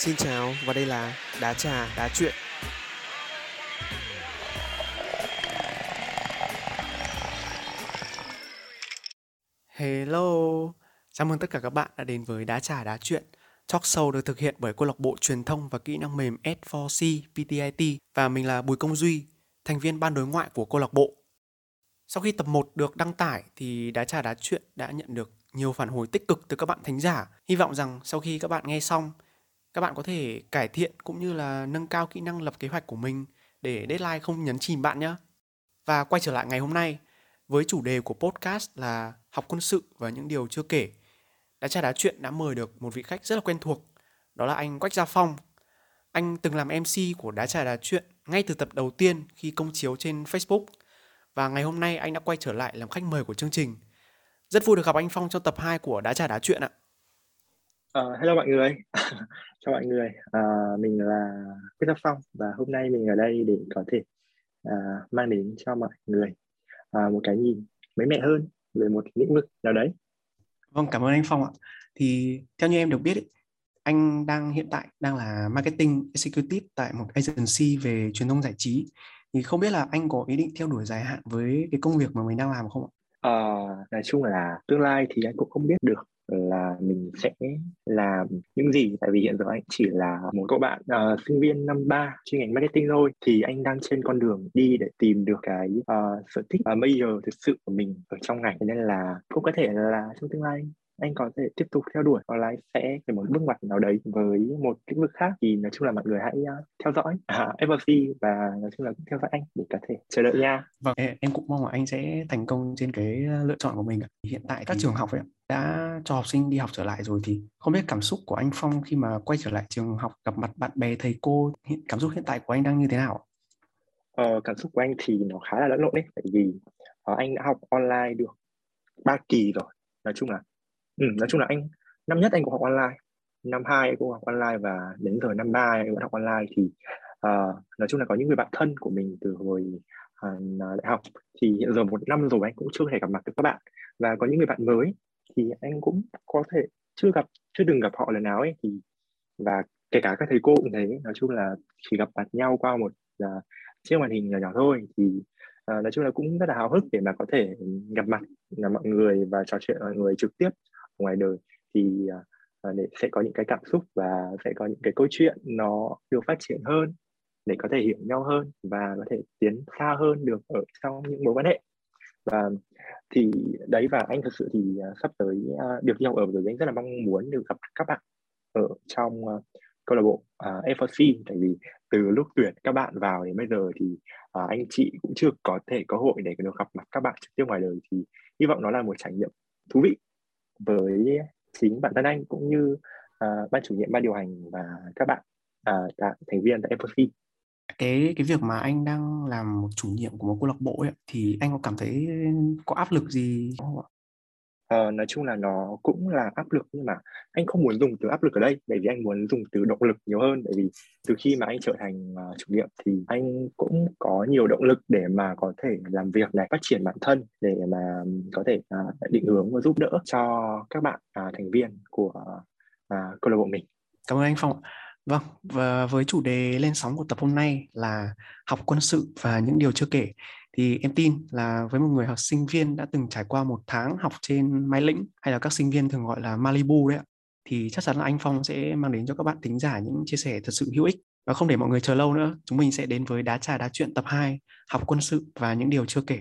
Xin chào và đây là Đá Trà Đá Chuyện. Hello, chào mừng tất cả các bạn đã đến với Đá Trà Đá Chuyện. Talk show được thực hiện bởi câu lạc bộ truyền thông và kỹ năng mềm S4C PTIT và mình là Bùi Công Duy, thành viên ban đối ngoại của câu lạc bộ. Sau khi tập 1 được đăng tải thì Đá Trà Đá Chuyện đã nhận được nhiều phản hồi tích cực từ các bạn thính giả. Hy vọng rằng sau khi các bạn nghe xong các bạn có thể cải thiện cũng như là nâng cao kỹ năng lập kế hoạch của mình để deadline không nhấn chìm bạn nhé. Và quay trở lại ngày hôm nay với chủ đề của podcast là học quân sự và những điều chưa kể. Đá trà đá chuyện đã mời được một vị khách rất là quen thuộc, đó là anh Quách Gia Phong. Anh từng làm MC của Đá trà đá chuyện ngay từ tập đầu tiên khi công chiếu trên Facebook. Và ngày hôm nay anh đã quay trở lại làm khách mời của chương trình. Rất vui được gặp anh Phong trong tập 2 của Đá trà đá chuyện ạ. Uh, hello mọi người, chào mọi người. Uh, mình là Peter Phong và hôm nay mình ở đây để có thể uh, mang đến cho mọi người uh, một cái nhìn mới mẻ hơn về một lĩnh vực nào đấy. Vâng, cảm ơn anh Phong ạ. Thì theo như em được biết, ấy, anh đang hiện tại đang là marketing executive tại một agency về truyền thông giải trí. Thì không biết là anh có ý định theo đuổi dài hạn với cái công việc mà mình đang làm không ạ? Uh, nói chung là tương lai thì anh cũng không biết được là mình sẽ làm những gì? Tại vì hiện giờ anh chỉ là một cậu bạn uh, sinh viên năm ba chuyên ngành marketing thôi. Thì anh đang trên con đường đi để tìm được cái uh, sở thích uh, major thực sự của mình ở trong ngành. Nên là cũng có thể là trong tương lai anh có thể tiếp tục theo đuổi hoặc là sẽ phải một bước ngoặt nào đấy với một lĩnh vực khác thì nói chung là mọi người hãy uh, theo dõi uh, FLC và nói chung là theo dõi anh để có thể chờ đợi nha. Vâng, em cũng mong là anh sẽ thành công trên cái lựa chọn của mình. Hiện tại các ừ. trường học ấy đã cho học sinh đi học trở lại rồi thì không biết cảm xúc của anh Phong khi mà quay trở lại trường học gặp mặt bạn bè thầy cô hiện cảm xúc hiện tại của anh đang như thế nào? Ờ, cảm xúc của anh thì nó khá là lẫn lộn đấy tại vì uh, anh đã học online được ba kỳ rồi nói chung là ừ, nói chung là anh năm nhất anh cũng học online. Năm hai anh cũng học online và đến giờ năm ba anh vẫn học online thì uh, nói chung là có những người bạn thân của mình từ hồi uh, đại học. Thì hiện giờ một năm rồi anh cũng chưa thể gặp mặt được các bạn. Và có những người bạn mới thì anh cũng có thể chưa gặp chưa từng gặp họ lần nào ấy thì và kể cả các thầy cô cũng thế. Nói chung là chỉ gặp mặt nhau qua một uh, chiếc màn hình nhỏ nhỏ thôi thì uh, nói chung là cũng rất là hào hức để mà có thể gặp mặt là mọi người và trò chuyện mọi người trực tiếp ngoài đời thì uh, để sẽ có những cái cảm xúc và sẽ có những cái câu chuyện nó được phát triển hơn để có thể hiểu nhau hơn và có thể tiến xa hơn được ở trong những mối quan hệ. Và thì đấy và anh thực sự thì uh, sắp tới uh, được đi học ở rồi anh rất là mong muốn được gặp các bạn ở trong uh, câu lạc bộ uh, F4C tại vì từ lúc tuyển các bạn vào đến bây giờ thì uh, anh chị cũng chưa có thể có hội để được gặp mặt các bạn trực tiếp ngoài đời. Thì hy vọng nó là một trải nghiệm thú vị với chính bản thân anh cũng như uh, ban chủ nhiệm ban điều hành và các bạn uh, thành viên tại FPT. cái cái việc mà anh đang làm một chủ nhiệm của một câu lạc bộ ấy thì anh có cảm thấy có áp lực gì không ạ? Uh, nói chung là nó cũng là áp lực nhưng mà anh không muốn dùng từ áp lực ở đây bởi vì anh muốn dùng từ động lực nhiều hơn bởi vì từ khi mà anh trở thành uh, chủ nhiệm thì anh cũng có nhiều động lực để mà có thể làm việc này phát triển bản thân để mà có thể uh, định hướng và giúp đỡ cho các bạn uh, thành viên của uh, câu lạc bộ mình. Cảm ơn anh Phong. Vâng, và với chủ đề lên sóng của tập hôm nay là học quân sự và những điều chưa kể thì em tin là với một người học sinh viên đã từng trải qua một tháng học trên Mai Lĩnh hay là các sinh viên thường gọi là Malibu đấy ạ thì chắc chắn là anh Phong sẽ mang đến cho các bạn thính giả những chia sẻ thật sự hữu ích và không để mọi người chờ lâu nữa chúng mình sẽ đến với đá trà đá chuyện tập 2 học quân sự và những điều chưa kể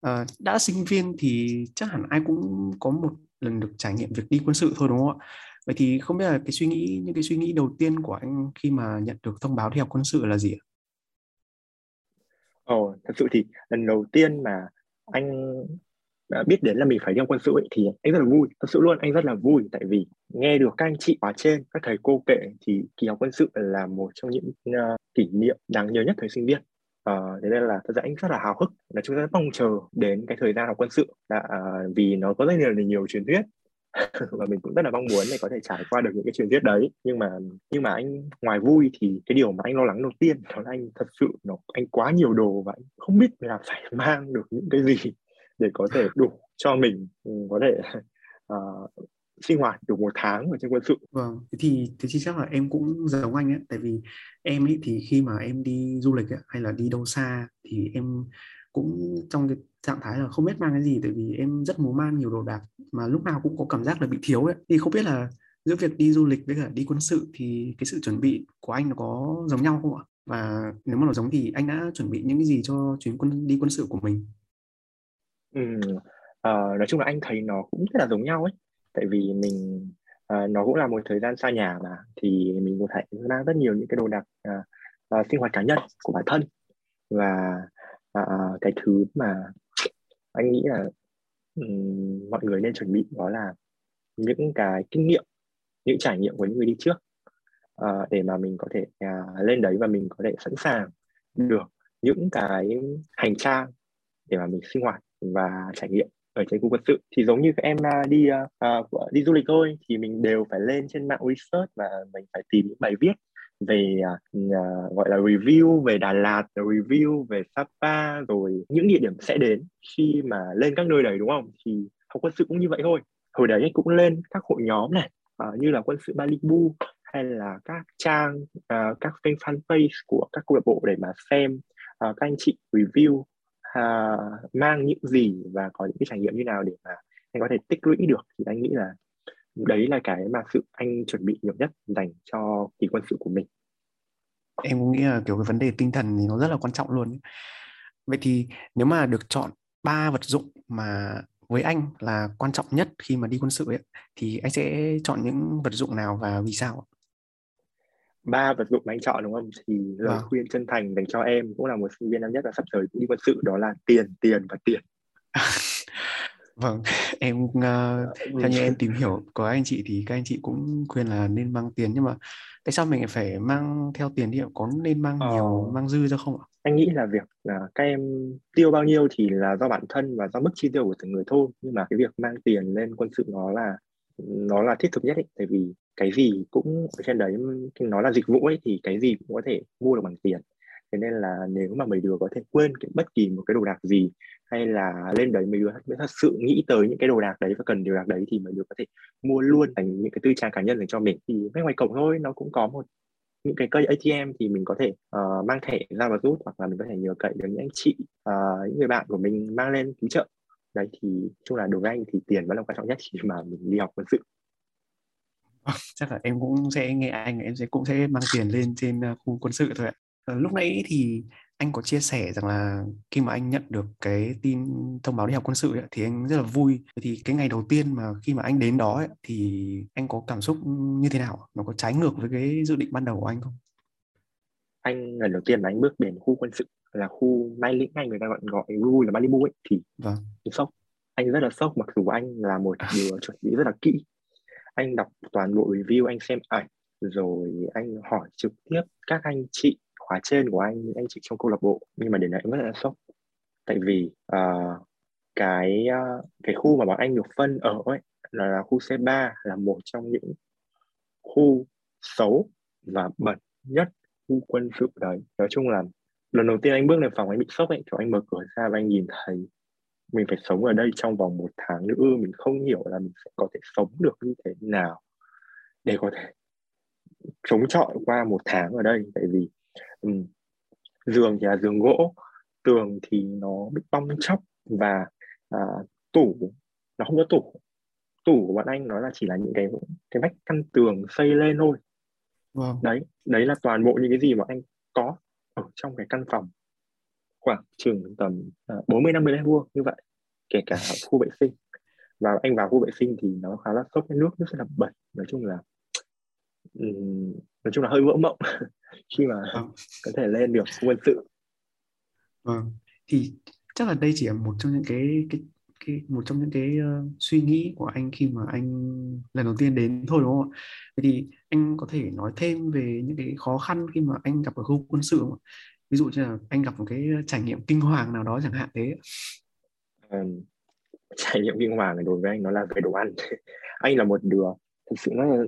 à, đã sinh viên thì chắc hẳn ai cũng có một lần được trải nghiệm việc đi quân sự thôi đúng không ạ? Vậy thì không biết là cái suy nghĩ những cái suy nghĩ đầu tiên của anh khi mà nhận được thông báo đi học quân sự là gì ạ? Ồ, thật sự thì lần đầu tiên mà anh đã biết đến là mình phải đi học quân sự ấy, thì anh rất là vui thật sự luôn anh rất là vui. Tại vì nghe được các anh chị ở trên các thầy cô kể thì kỳ học quân sự là một trong những uh, kỷ niệm đáng nhớ nhất thời sinh viên. Uh, thế nên là thật ra anh rất là hào hức. Là chúng ta rất mong chờ đến cái thời gian học quân sự là uh, ờ, vì nó có rất nhiều nhiều truyền thuyết. và mình cũng rất là mong muốn để có thể trải qua được những cái truyền thuyết đấy. Nhưng mà nhưng mà anh ngoài vui thì cái điều mà anh lo lắng đầu tiên đó là anh thật sự nó anh quá nhiều đồ và anh không biết là phải mang được những cái gì để có thể đủ cho mình ừ, có thể uh, sinh hoạt được một tháng ở trên quân sự. Vâng thì thế thì chắc là em cũng giống anh ấy tại vì em ấy thì khi mà em đi du lịch ấy, hay là đi đâu xa thì em cũng trong cái trạng thái là không biết mang cái gì tại vì em rất muốn mang nhiều đồ đạc mà lúc nào cũng có cảm giác là bị thiếu ấy. Thì không biết là giữa việc đi du lịch với cả đi quân sự thì cái sự chuẩn bị của anh nó có giống nhau không ạ? Và nếu mà nó giống thì anh đã chuẩn bị những cái gì cho chuyến quân đi quân sự của mình? Ừ, à, nói chung là anh thấy nó cũng rất là giống nhau ấy. Tại vì mình à, nó cũng là một thời gian xa nhà mà thì mình có thể mang rất nhiều những cái đồ đạc à, à, sinh hoạt cá nhân của bản thân. Và À, à, cái thứ mà anh nghĩ là um, mọi người nên chuẩn bị đó là những cái kinh nghiệm những trải nghiệm của những người đi trước uh, để mà mình có thể uh, lên đấy và mình có thể sẵn sàng được những cái hành trang để mà mình sinh hoạt và trải nghiệm ở trên khu quân sự. Thì giống như các em đi uh, đi du lịch thôi thì mình đều phải lên trên mạng research và mình phải tìm những bài viết về uh, gọi là review về Đà Lạt, review về Sapa rồi những địa điểm sẽ đến khi mà lên các nơi đấy đúng không? Thì học quân sự cũng như vậy thôi. Hồi đấy cũng lên các hội nhóm này uh, như là quân sự Malibu hay là các trang uh, các kênh fanpage của các câu lạc bộ để mà xem uh, các anh chị review uh, mang những gì và có những cái trải nghiệm như nào để mà anh có thể tích lũy được thì anh nghĩ là đấy là cái mà sự anh chuẩn bị nhiều nhất dành cho kỳ quân sự của mình. Em cũng nghĩ là kiểu cái vấn đề tinh thần thì nó rất là quan trọng luôn. Vậy thì nếu mà được chọn ba vật dụng mà với anh là quan trọng nhất khi mà đi quân sự ấy, thì anh sẽ chọn những vật dụng nào và vì sao ba vật dụng mà anh chọn đúng không? Thì lời vâng. khuyên chân thành dành cho em cũng là một sinh viên năm nhất và sắp tới đi quân sự đó là tiền tiền và tiền vâng em uh, theo như em tìm hiểu có anh chị thì các anh chị cũng khuyên là nên mang tiền nhưng mà tại sao mình phải mang theo tiền thì có nên mang ờ... nhiều mang dư ra không ạ? Anh nghĩ là việc là các em tiêu bao nhiêu thì là do bản thân và do mức chi tiêu của từng người thôi. Nhưng mà cái việc mang tiền lên quân sự nó là nó là thiết thực nhất ấy. Tại vì cái gì cũng ở trên đấy nó là dịch vụ ấy thì cái gì cũng có thể mua được bằng tiền thế nên là nếu mà mấy đứa có thể quên cái bất kỳ một cái đồ đạc gì hay là lên đấy mấy đứa mới thật sự nghĩ tới những cái đồ đạc đấy và cần đồ đạc đấy thì mấy đứa có thể mua luôn thành những cái tư trang cá nhân dành cho mình. Thì ngay ngoài cổng thôi nó cũng có một những cái cây ATM thì mình có thể uh, mang thẻ ra và rút hoặc là mình có thể nhờ cậy được những anh chị uh, những người bạn của mình mang lên cứu trợ. Đấy thì chung là đối với anh thì tiền vẫn là quan trọng nhất khi mà mình đi học quân sự. Vâng, chắc là em cũng sẽ nghe anh em sẽ cũng sẽ mang tiền lên trên ờ, khu quân sự thôi ạ lúc nãy thì anh có chia sẻ rằng là khi mà anh nhận được cái tin thông báo đi học quân sự ấy, thì anh rất là vui. Thì cái ngày đầu tiên mà khi mà anh đến đó ấy, thì anh có cảm xúc như thế nào? Nó có trái ngược với cái dự định ban đầu của anh không? Anh lần đầu tiên mà anh bước đến khu quân sự là khu Mai Lĩnh anh người ta gọi gọi vui là Malibu ấy thì vâng. sốc. Anh rất là sốc mặc dù anh là một đứa chuẩn bị rất là kỹ. Anh đọc toàn bộ review anh xem ảnh rồi anh hỏi trực tiếp các anh chị khóa trên của anh anh chị trong câu lạc bộ nhưng mà đến đấy em rất là sốc. Tại vì uh, cái uh, cái khu mà bọn anh được phân ở ấy là, là khu C3 là một trong những khu xấu và bẩn nhất khu quân sự đấy. Nói chung là lần đầu tiên anh bước lên phòng anh bị sốc ấy kiểu anh mở cửa ra và anh nhìn thấy mình phải sống ở đây trong vòng một tháng nữa mình không hiểu là mình sẽ có thể sống được như thế nào để có thể chống chọi qua một tháng ở đây. Tại vì giường thì là giường gỗ tường thì nó bị bong chóc và uh, tủ nó không có tủ. Tủ của bọn anh nó là chỉ là những cái cái vách căn tường xây lên thôi. Wow. đấy đấy là toàn bộ những cái gì mà anh có ở trong cái căn phòng. Khoảng chừng tầm uh, 40 50 mét vuông như vậy kể cả khu vệ sinh. Và anh vào khu vệ sinh thì nó khá là sốc cái nước nước rất là bẩn. Nói chung là um, nói chung là hơi vỡ mộng khi mà à. có thể lên được quân sự vâng thì chắc là đây chỉ là một trong những cái cái cái một trong những cái uh, suy nghĩ của anh khi mà anh lần đầu tiên đến thôi đúng không ạ? Vậy thì anh có thể nói thêm về những cái khó khăn khi mà anh gặp ở khu quân sự không? Ví dụ như là anh gặp một cái trải nghiệm kinh hoàng nào đó chẳng hạn thế. Um, trải nghiệm kinh hoàng đối với anh nó là về đồ ăn. anh là một đứa thực sự nó là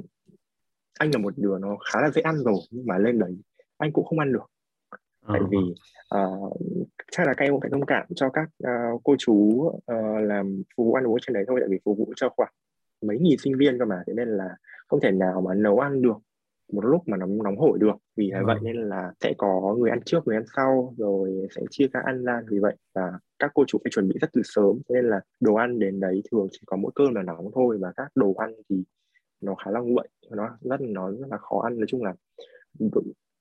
anh là một đứa nó khá là dễ ăn rồi nhưng mà lên đấy anh cũng không ăn được tại ờ. vì uh, chắc là các em cũng phải thông cảm cho các uh, cô chú uh, làm phục vụ ăn uống trên đấy thôi tại vì phục vụ cho khoảng mấy nghìn sinh viên cơ mà thế nên là không thể nào mà nấu ăn được một lúc mà nóng nóng hổi được vì ừ. vậy nên là sẽ có người ăn trước người ăn sau rồi sẽ chia ca ăn ra vì vậy và các cô chủ phải chuẩn bị rất từ sớm nên là đồ ăn đến đấy thường chỉ có mỗi cơm là nóng thôi và các đồ ăn thì nó khá là nguội nó rất nó rất là khó ăn. Nói chung là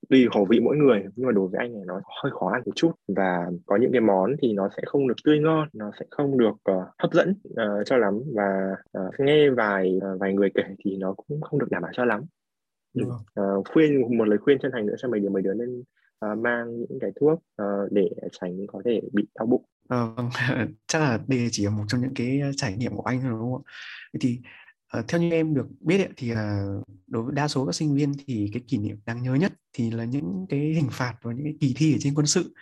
tùy khẩu vị mỗi người nhưng mà đối với anh này nó hơi khó ăn một chút. Và có những cái món thì nó sẽ không được tươi ngon nó sẽ không được uh, hấp dẫn uh, cho lắm. Và uh, nghe vài uh, vài người kể thì nó cũng không được đảm bảo cho lắm. Uh, khuyên một lời khuyên chân thành nữa cho mấy đứa mấy đứa nên uh, mang những cái thuốc uh, để tránh có thể bị đau bụng. Vâng, chắc là đây chỉ là một trong những cái trải nghiệm của anh thôi đúng không ạ? thì Ờ, theo như em được biết ấy, thì uh, đối với đa số các sinh viên thì cái kỷ niệm đáng nhớ nhất thì là những cái hình phạt và những cái kỳ thi ở trên quân sự.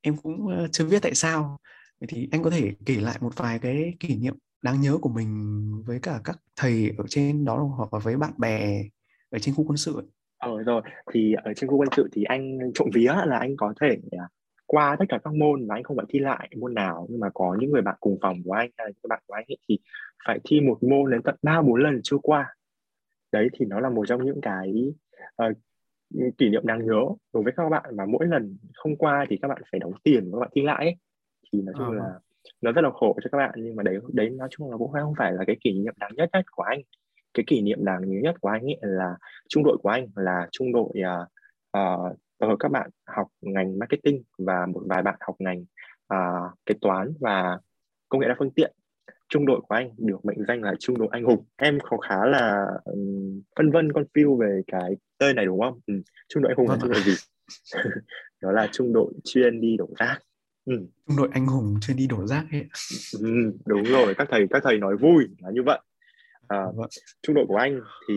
Em cũng uh, chưa biết tại sao. Vậy thì anh có thể kể lại một vài cái kỷ niệm đáng nhớ của mình với cả các thầy ở trên đó hoặc là với bạn bè ở trên khu quân sự ấy. Ờ rồi, thì ở trên khu quân sự thì anh trộm vía là anh có thể à, qua tất cả các môn mà anh không phải thi lại môn nào nhưng mà có những người bạn cùng phòng của anh hay là những bạn của anh ấy thì phải thi một môn đến tận ba bốn lần chưa qua đấy thì nó là một trong những cái uh, kỷ niệm đáng nhớ đối với các bạn mà mỗi lần không qua thì các bạn phải đóng tiền các bạn thi lại ấy. thì nói chung à. là nó rất là khổ cho các bạn nhưng mà đấy đấy nói chung là cũng không phải là cái kỷ niệm đáng nhất nhất của anh cái kỷ niệm đáng nhớ nhất của anh ấy là trung đội của anh là trung đội uh, uh, uh, các bạn học ngành marketing và một vài bạn học ngành uh, kế toán và công nghệ đa phương tiện. Trung đội của anh được mệnh danh là trung đội anh hùng. Em có khá là um, phân vân confuse về cái tên này đúng không? Ừ. trung đội anh hùng là trung đội gì? Đó là trung đội chuyên đi đổ rác. Ừ. trung đội anh hùng chuyên đi đổ rác ấy ừ, đúng rồi. Các thầy các thầy nói vui là như vậy. À, trung đội của anh thì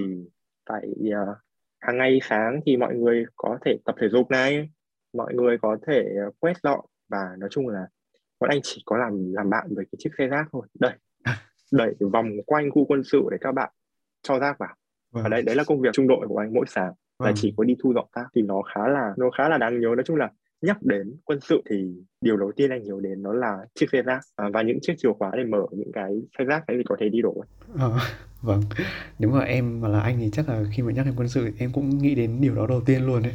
phải uh, hàng ngày sáng thì mọi người có thể tập thể dục này mọi người có thể ờ, quét dọn và nói chung là bọn anh chỉ có làm làm bạn với cái chiếc xe rác thôi. Đây đẩy vòng quanh khu quân sự để các bạn cho rác vào. Vâng. và đấy đấy là công việc trung đội của anh mỗi sáng. Vâng. là chỉ có đi thu dọn rác thì nó khá là nó khá là đáng nhớ. Nói chung là nhắc đến quân sự thì điều đầu tiên anh nhớ đến nó là chiếc xe rác. À, và những chiếc chìa khóa để mở những cái xe rác đấy thì có thể đi đổ ờ, vâng. Nếu mà em mà là anh thì chắc là khi mà nhắc đến quân sự em cũng nghĩ đến điều đó đầu tiên luôn đấy.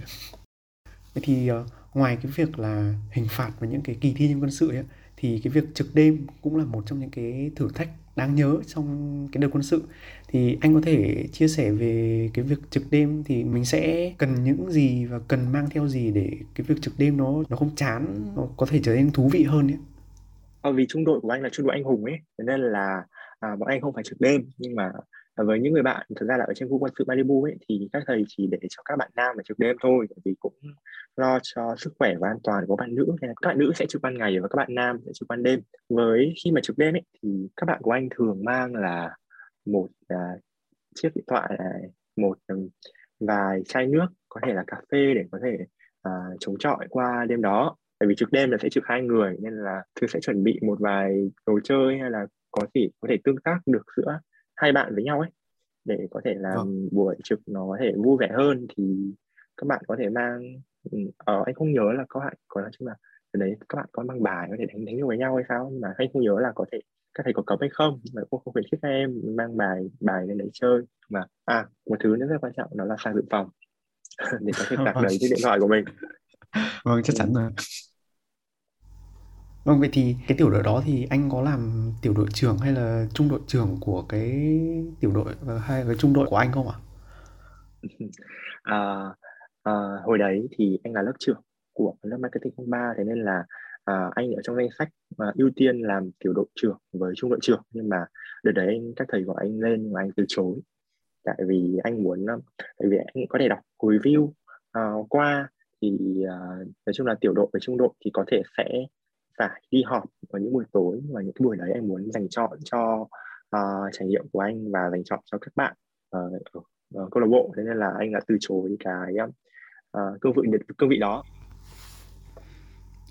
Vậy thì uh, ngoài cái việc là hình phạt và những cái kỳ thi trong quân sự ấy, thì cái việc trực đêm cũng là một trong những cái thử thách đáng nhớ trong cái đợt quân sự. Thì anh có thể chia sẻ về cái việc trực đêm thì mình sẽ cần những gì và cần mang theo gì để cái việc trực đêm nó nó không chán nó có thể trở nên thú vị hơn ấy. Ờ, vì trung đội của anh là trung đội anh hùng ấy nên là à, bọn anh không phải trực đêm nhưng mà à, với những người bạn thực ra là ở trên khu quân sự Malibu ấy thì các thầy chỉ để cho các bạn nam ở trực đêm thôi bởi vì cũng lo cho sức khỏe và an toàn của bạn nữ. Nên các bạn nữ sẽ trực ban ngày và các bạn nam sẽ trực ban đêm. Với khi mà trực đêm ấy thì các bạn của anh thường mang là một à, chiếc điện thoại này một um, vài chai nước có thể là cà phê để có thể à, chống chọi qua đêm đó. Tại vì trực đêm là sẽ trực hai người nên là thường sẽ chuẩn bị một vài đồ chơi hay là có thể có thể tương tác được giữa hai bạn với nhau ấy. Để có thể làm vâng. buổi trực nó có thể vui vẻ hơn thì các bạn có thể mang ừ, ờ anh không nhớ là có hạn có nói chung là ở đấy các bạn có mang bài có thể đánh đánh với nhau hay sao nhưng mà anh không nhớ là có thể các thầy có cấm hay không. Mà cũng không khuyến khích các em mang bài bài lên đấy chơi. Mà à một thứ nữa rất quan trọng đó là sang dự phòng. Để có thể vâng. đầy cái điện thoại của mình. Vâng chắc chắn rồi Vâng, vậy thì cái tiểu đội đó thì anh có làm tiểu đội trưởng hay là trung đội trưởng của cái tiểu đội ờ, hay cái trung đội của anh không ạ? À, à, hồi đấy thì anh là lớp trưởng của lớp marketing 03 thế nên là à, anh ở trong danh sách mà ưu tiên làm tiểu đội trưởng với trung đội trưởng nhưng mà đợt đấy anh, các thầy gọi anh lên nhưng mà anh từ chối tại vì anh muốn ờ, tại vì anh có thể đọc review uh, qua thì uh, nói chung là tiểu đội với trung đội thì có thể sẽ phải đi họp vào những buổi tối và những cái buổi đấy anh muốn dành chọn cho uh, trải nghiệm của anh và dành chọn cho các bạn uh, ở, ở câu lạc bộ. Thế nên là anh đã từ chối cái uh, cương vị cương vị đó.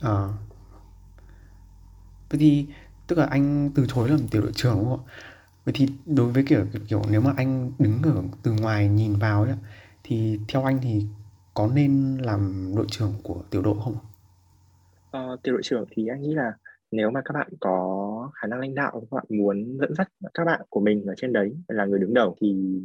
À. vậy thì tức là anh từ chối làm tiểu đội trưởng đúng không vậy thì đối với kiểu kiểu nếu mà anh đứng ở từ ngoài nhìn vào ấy, thì theo anh thì có nên làm đội trưởng của tiểu đội không Ờ, uh, tiểu đội trưởng thì anh nghĩ là nếu mà các bạn có khả năng lãnh đạo các bạn muốn dẫn dắt các bạn của mình ở trên đấy là người đứng đầu thì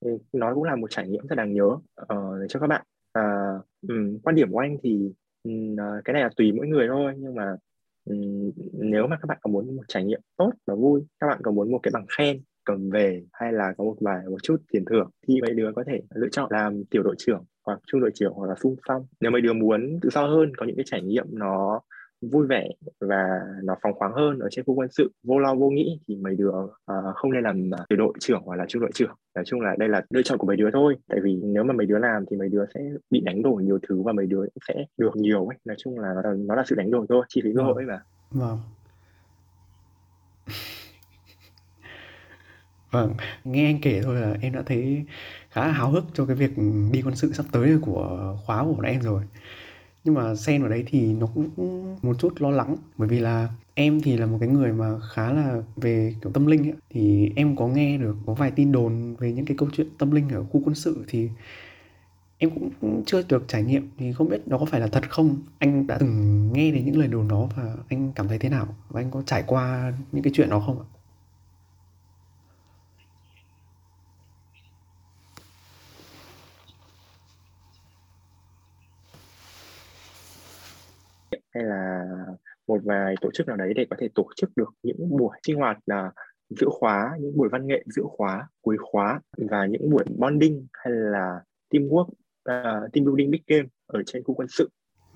ừ, nó cũng là một trải nghiệm rất đáng nhớ uh, cho các bạn. Uh, um, quan điểm của anh thì um, cái này là tùy mỗi người thôi nhưng mà um, nếu mà các bạn có muốn một trải nghiệm tốt và vui các bạn có muốn một cái bằng khen cầm về hay là có một vài một chút tiền thưởng thì mấy đứa có thể lựa chọn làm tiểu đội trưởng hoặc trung đội trưởng hoặc là xung phong. Nếu mấy đứa muốn tự do hơn có những cái trải nghiệm nó vui vẻ và nó phóng khoáng hơn ở trên khu quân sự vô lo vô nghĩ thì mấy đứa uh, không nên làm tiểu đội trưởng hoặc là trung đội trưởng. Nói chung là đây là lựa chọn của mấy đứa thôi. Tại vì nếu mà mấy đứa làm thì mấy đứa sẽ bị đánh đổi nhiều thứ và mấy đứa sẽ được nhiều ấy. Nói chung là nó là, nó là sự đánh đổi thôi chi phí cơ hội mà. Vâng. Vâng, nghe anh kể thôi là em đã thấy khá là háo hức cho cái việc đi quân sự sắp tới của khóa của bọn em rồi. Nhưng mà xen vào đấy thì nó cũng một chút lo lắng, bởi vì là em thì là một cái người mà khá là về kiểu tâm linh ấy. thì em có nghe được, có vài tin đồn về những cái câu chuyện tâm linh ở khu quân sự thì em cũng chưa được trải nghiệm thì không biết nó có phải là thật không anh đã từng nghe đến những lời đồn đó và anh cảm thấy thế nào và anh có trải qua những cái chuyện đó không ạ hay là một vài tổ chức nào đấy để có thể tổ chức được những buổi sinh hoạt là giữa khóa những buổi văn nghệ giữa khóa cuối khóa và những buổi bonding hay là teamwork uh, team building big game ở trên khu quân sự?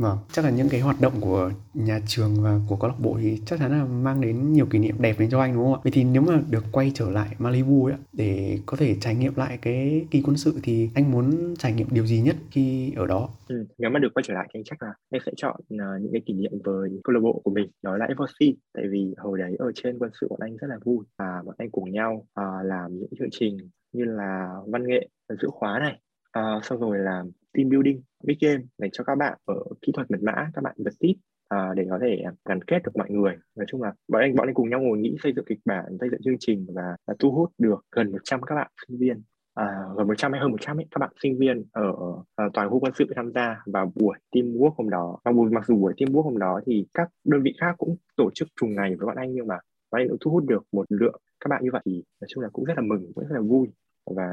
Vâng, chắc là những cái hoạt động của nhà trường và của câu lạc bộ thì chắc chắn là mang đến nhiều kỷ niệm đẹp đến cho anh đúng không ạ? Vậy thì nếu mà được quay trở lại Malibu ấy để có thể trải nghiệm lại cái kỳ quân sự thì anh muốn trải nghiệm điều gì nhất khi ở đó? Ừ, nếu mà được quay trở lại thì anh chắc là anh sẽ chọn uh, những cái kỷ niệm với câu lạc bộ của mình đó là FOC tại vì hồi đấy ở trên quân sự bọn anh rất là vui và bọn anh cùng nhau uh, làm những chương trình như là văn nghệ giữa khóa này uh, xong rồi là team building big game dành cho các bạn ở kỹ thuật mật mã các bạn vật tip à, để có thể gắn kết được mọi người. Nói chung là bọn anh bọn anh cùng nhau ngồi nghĩ xây dựng kịch bản xây dựng chương trình và, và thu hút được gần 100 các bạn sinh viên. À, gần 100 hay hơn 100 ấy, các bạn sinh viên ở, ở toàn khu quân sự tham gia vào buổi teamwork hôm đó. Và mặc dù buổi teamwork hôm đó thì các đơn vị khác cũng tổ chức trùng ngày với bọn anh nhưng mà bọn anh cũng thu hút được một lượng các bạn như vậy. Thì nói chung là cũng rất là mừng cũng rất là vui và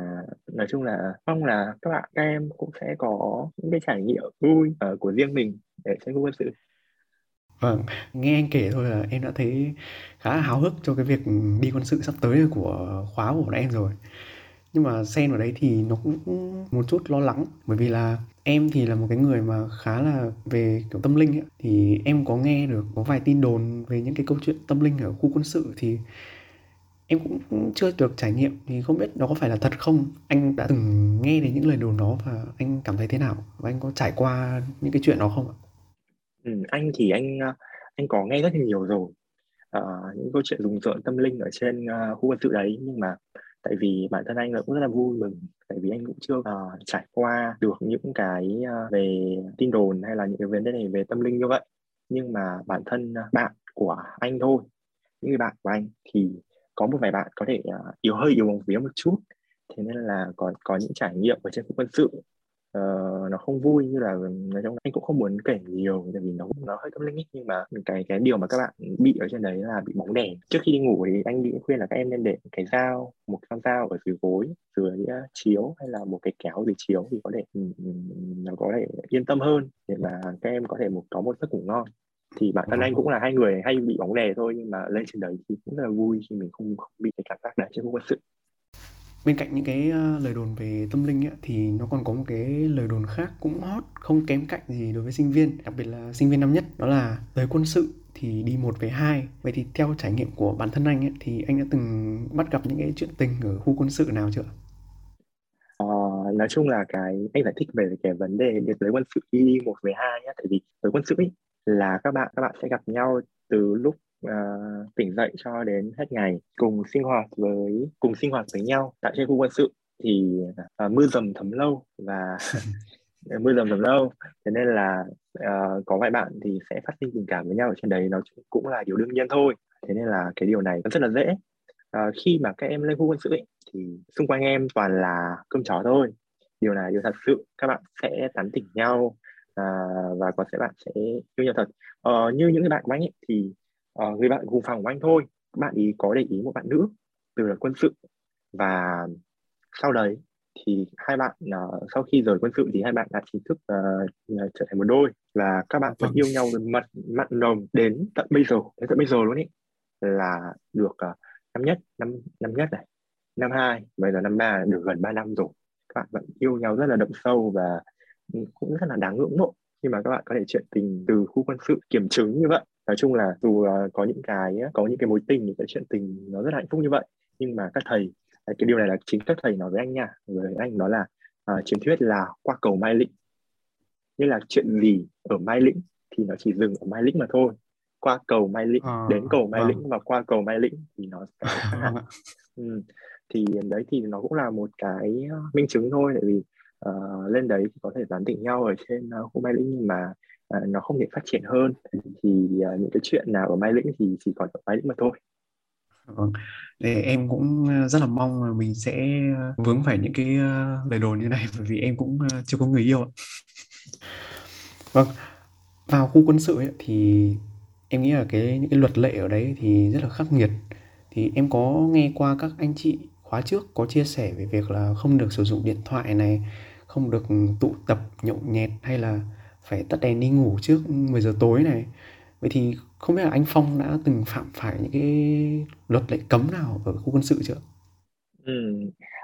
nói chung là mong là các bạn các em cũng sẽ có những cái trải nghiệm vui uh, của riêng mình để xem quân sự Vâng, nghe anh kể thôi là em đã thấy khá là háo hức cho cái việc đi quân sự sắp tới của khóa của bọn em rồi. Nhưng mà xen vào đấy thì nó cũng một chút lo lắng bởi vì là em thì là một cái người mà khá là về kiểu tâm linh ấy thì em có nghe được có vài tin đồn về những cái câu chuyện tâm linh ở khu quân sự thì em cũng chưa được trải nghiệm thì không biết nó có phải là thật không. Anh đã từng nghe đến những lời đồn đó và anh cảm thấy thế nào? Và anh có trải qua những cái chuyện đó không ạ? Ừ, anh thì anh anh có nghe rất là nhiều rồi. À, những câu chuyện rùng rợn tâm linh ở trên uh, khu quân sự đấy. Nhưng mà tại vì bản thân anh cũng rất là vui mừng. Tại vì anh cũng chưa uh, trải qua được những cái uh, về tin đồn hay là những cái vấn đề này về tâm linh như vậy. Nhưng mà bản thân uh, bạn của anh thôi những người bạn của anh thì có một vài bạn có thể uh, yếu hơi yếu bóng vía một chút. Thế nên là có có những trải nghiệm ở trên khu quân sự uh, nó không vui như là nói chung anh cũng không muốn kể nhiều tại vì nó nó hơi tâm linh ấy. nhưng mà cái cái điều mà các bạn bị ở trên đấy là bị bóng đèn. Trước khi đi ngủ thì anh bị khuyên là các em nên để cái dao một con dao ở dưới gối dưới à, chiếu hay là một cái kéo dưới chiếu thì có thể ừ, ừ, nó có thể yên tâm hơn để mà các em có thể một có một giấc ngủ ngon thì bản thân anh cũng là hai người hay bị bóng đè thôi nhưng mà lên trên đấy thì cũng rất là vui khi mình không, không bị cái cảm giác đấy trên quân sự. Bên cạnh những cái uh, lời đồn về tâm linh ấy, thì nó còn có một cái lời đồn khác cũng hot không kém cạnh gì đối với sinh viên đặc biệt là sinh viên năm nhất đó là tới quân sự thì đi một về hai vậy thì theo trải nghiệm của bản thân anh ấy, thì anh đã từng bắt gặp những cái chuyện tình ở khu quân sự nào chưa? Ờ, nói chung là cái anh giải thích về cái vấn đề tới quân sự đi một về hai nhé tại vì tới quân sự ấy, là các bạn các bạn sẽ gặp nhau từ lúc uh, tỉnh dậy cho đến hết ngày cùng sinh hoạt với cùng sinh hoạt với nhau tại trên khu quân sự. Thì uh, mưa dầm thấm lâu và mưa dầm thấm lâu thế nên là uh, có vài bạn thì sẽ phát sinh tình cảm với nhau ở trên đấy nó cũng là điều đương nhiên thôi. Thế nên là cái điều này rất là dễ. Uh, khi mà các em lên khu quân sự ấy, thì xung quanh em toàn là cơm chó thôi. Điều này điều thật sự các bạn sẽ tán tỉnh nhau à, và có sẽ bạn sẽ yêu nhau thật. Ờ, như những cái bạn của anh ấy thì uh, người bạn cùng phòng của anh thôi. Bạn ý có để ý một bạn nữ từ là quân sự. Và sau đấy thì hai bạn uh, sau khi rời quân sự thì hai bạn đã chính thức uh, trở thành một đôi. Và các bạn vẫn vâng. yêu nhau mật mặn nồng đến tận bây giờ đến tận bây giờ luôn ý là được uh, năm nhất năm năm nhất này năm hai bây giờ năm ba được gần 3 năm rồi. Các bạn vẫn yêu nhau rất là đậm sâu và cũng rất là đáng ngưỡng mộ khi mà các bạn có thể chuyện tình từ khu quân sự kiểm chứng như vậy nói chung là dù có những cái có những cái mối tình những cái chuyện tình nó rất là hạnh phúc như vậy nhưng mà các thầy cái điều này là chính các thầy nói với anh nha với anh đó là uh, truyền thuyết là qua cầu mai lĩnh như là chuyện gì ở mai lĩnh thì nó chỉ dừng ở mai lĩnh mà thôi qua cầu mai lĩnh à, đến cầu mai vâng. lĩnh và qua cầu mai lĩnh thì nó sẽ ừ. thì đấy thì nó cũng là một cái minh chứng thôi tại vì uh, lên đấy thì có thể gián định nhau ở trên uh, khu mai lĩnh nhưng mà uh, nó không thể phát triển hơn thì uh, những cái chuyện nào ở mai lĩnh thì chỉ còn ở mai lĩnh mà thôi Vâng. Để em cũng rất là mong là mình sẽ vướng phải những cái lời đồn như này bởi vì em cũng chưa có người yêu ạ. Vâng. Vào khu quân sự ấy, thì em nghĩ là cái những cái luật lệ ở đấy thì rất là khắc nghiệt. Thì em có nghe qua các anh chị khóa trước có chia sẻ về việc là không được sử dụng điện thoại này, không được tụ tập, nhậu nhẹt hay là phải tắt đèn đi ngủ trước 10 giờ tối này. Vậy thì không biết là anh Phong đã từng phạm phải những cái luật lệ cấm nào ở khu quân sự chưa? Ừ.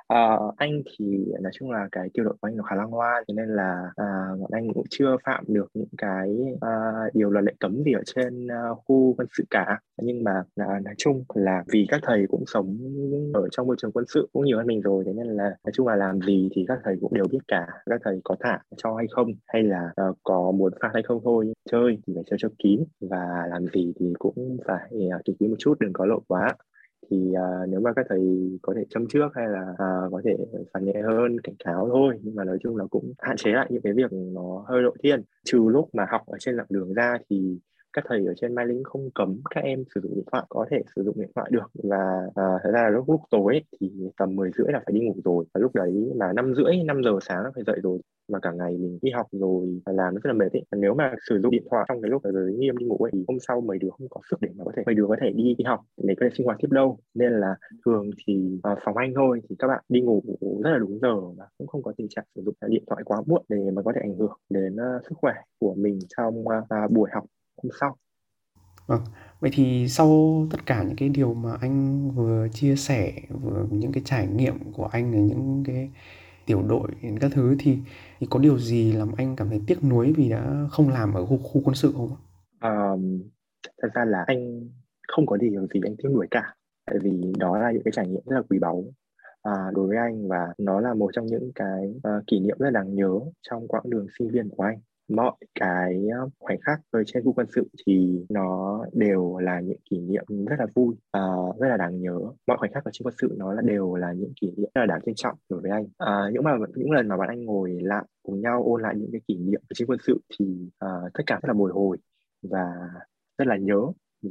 Ờ, anh thì nói chung là cái tiêu độ của anh nó khá là ngoan cho nên là à, bọn anh cũng chưa phạm được những cái à, điều luật lệ cấm gì ở trên à, khu quân sự cả. Nhưng mà à, nói chung là vì các thầy cũng sống ở trong môi trường quân sự cũng nhiều hơn mình rồi thế nên là nói chung là làm gì thì các thầy cũng đều biết cả các thầy có thả cho hay không hay là à, có muốn phạt hay không thôi. Chơi thì phải chơi cho kín và làm gì thì cũng phải à, kín kín một chút đừng có lộ quá thì uh, nếu mà các thầy có thể châm trước hay là uh, có thể phạt nhẹ hơn cảnh cáo thôi. Nhưng mà nói chung là cũng hạn chế lại những cái việc nó hơi lộ thiên. Trừ lúc mà học ở trên lạc đường ra thì các thầy ở trên Mai Linh không cấm các em sử dụng điện thoại có thể sử dụng điện thoại được. Và à, thật ra là lúc lúc tối ấy, thì tầm 10 rưỡi là phải đi ngủ rồi. Và lúc đấy là năm rưỡi 5 giờ sáng là phải dậy rồi. Mà cả ngày mình đi học rồi và làm nó rất là mệt ấy. nếu mà sử dụng điện thoại trong cái lúc giới nghiêm đi ngủ ấy, thì hôm sau mấy đứa không có sức để mà có thể mấy đứa có thể đi đi học để có thể sinh hoạt tiếp đâu nên là thường thì uh, phòng anh thôi thì các bạn đi ngủ rất là đúng giờ và cũng không có tình trạng sử dụng điện thoại quá muộn để mà có thể ảnh hưởng đến uh, sức khỏe của mình trong uh, buổi học hôm sau. Vâng, vậy thì sau tất cả những cái điều mà anh vừa chia sẻ, vừa những cái trải nghiệm của anh là những cái tiểu đội các thứ thì thì có điều gì làm anh cảm thấy tiếc nuối vì đã không làm ở khu, khu quân sự không? Um, thật ra là anh không có điều gì anh tiếc nuối cả. Tại vì đó là những cái trải nghiệm rất là quý báu à, đối với anh và nó là một trong những cái uh, kỷ niệm rất là đáng nhớ trong quãng đường sinh viên của anh mọi cái khoảnh khắc ở trên khu quân sự thì nó đều là những kỷ niệm rất là vui và rất là đáng nhớ. Mọi khoảnh khắc ở trên quân sự nó là đều là những kỷ niệm rất là đáng trân trọng đối với anh. À, những mà những lần mà bạn anh ngồi lại cùng nhau ôn lại những cái kỷ niệm ở trên quân sự thì uh, tất cả rất là bồi hồi và rất là nhớ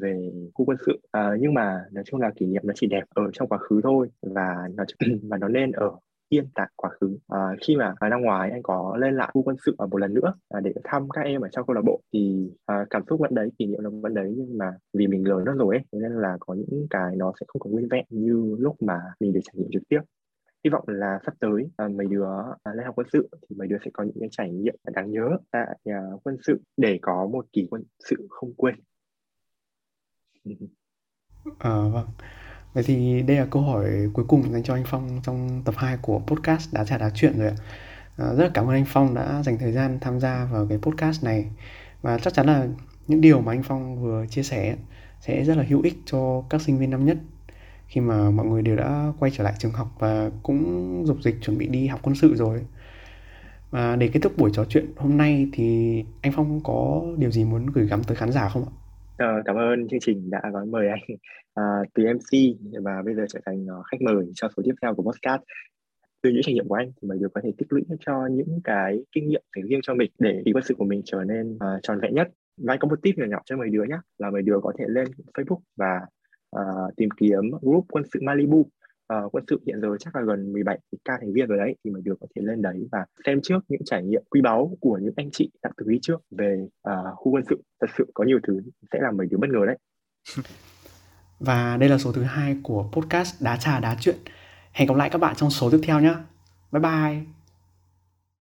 về khu quân sự. À, nhưng mà nói chung là kỷ niệm nó chỉ đẹp ở trong quá khứ thôi và nó và nó nên ở yên tại quá khứ. À, khi mà à, năm ngoái anh có lên lại khu quân sự ở một lần nữa à, để thăm các em ở trong câu lạc bộ thì à, cảm xúc vẫn đấy kỷ niệm nó vẫn đấy nhưng mà vì mình lớn hơn rồi ấy nên là có những cái nó sẽ không còn nguyên vẹn như lúc mà mình được trải nghiệm trực tiếp. Hy vọng là sắp tới à, mấy đứa à, lên học quân sự thì mấy đứa sẽ có những cái trải nghiệm đáng nhớ tại à, quân sự để có một kỳ quân sự không quên. À, vâng. Vậy thì đây là câu hỏi cuối cùng dành cho anh Phong trong tập 2 của podcast Đá Trà Đá Chuyện rồi ạ. À, rất là cảm ơn anh Phong đã dành thời gian tham gia vào cái podcast này và chắc chắn là những điều mà anh Phong vừa chia sẻ sẽ rất là hữu ích cho các sinh viên năm nhất khi mà mọi người đều đã quay trở lại trường học và cũng dục dịch chuẩn bị đi học quân sự rồi. Và để kết thúc buổi trò chuyện hôm nay thì anh Phong có điều gì muốn gửi gắm tới khán giả không ạ? Ờ, cảm ơn chương trình đã có mời anh à, từ MC và bây giờ trở thành uh, khách mời cho số tiếp theo của podcast. Từ những trải nghiệm của anh thì mọi người có thể tích lũy cho những cái kinh nghiệm dành riêng cho mình để ý quân sự của mình trở nên uh, tròn vẹn nhất. Và anh có một tip nhỏ nhỏ cho mấy đứa nhé là mấy đứa có thể lên Facebook và uh, tìm kiếm group quân sự Malibu uh, quân sự hiện giờ chắc là gần 17 ca thành viên rồi đấy thì mọi người có thể lên đấy và xem trước những trải nghiệm quý báu của những anh chị đã từng đi trước về uh, khu quân sự thật sự có nhiều thứ sẽ làm mình đứa bất ngờ đấy Và đây là số thứ hai của podcast Đá trà đá chuyện. Hẹn gặp lại các bạn trong số tiếp theo nhé. Bye bye.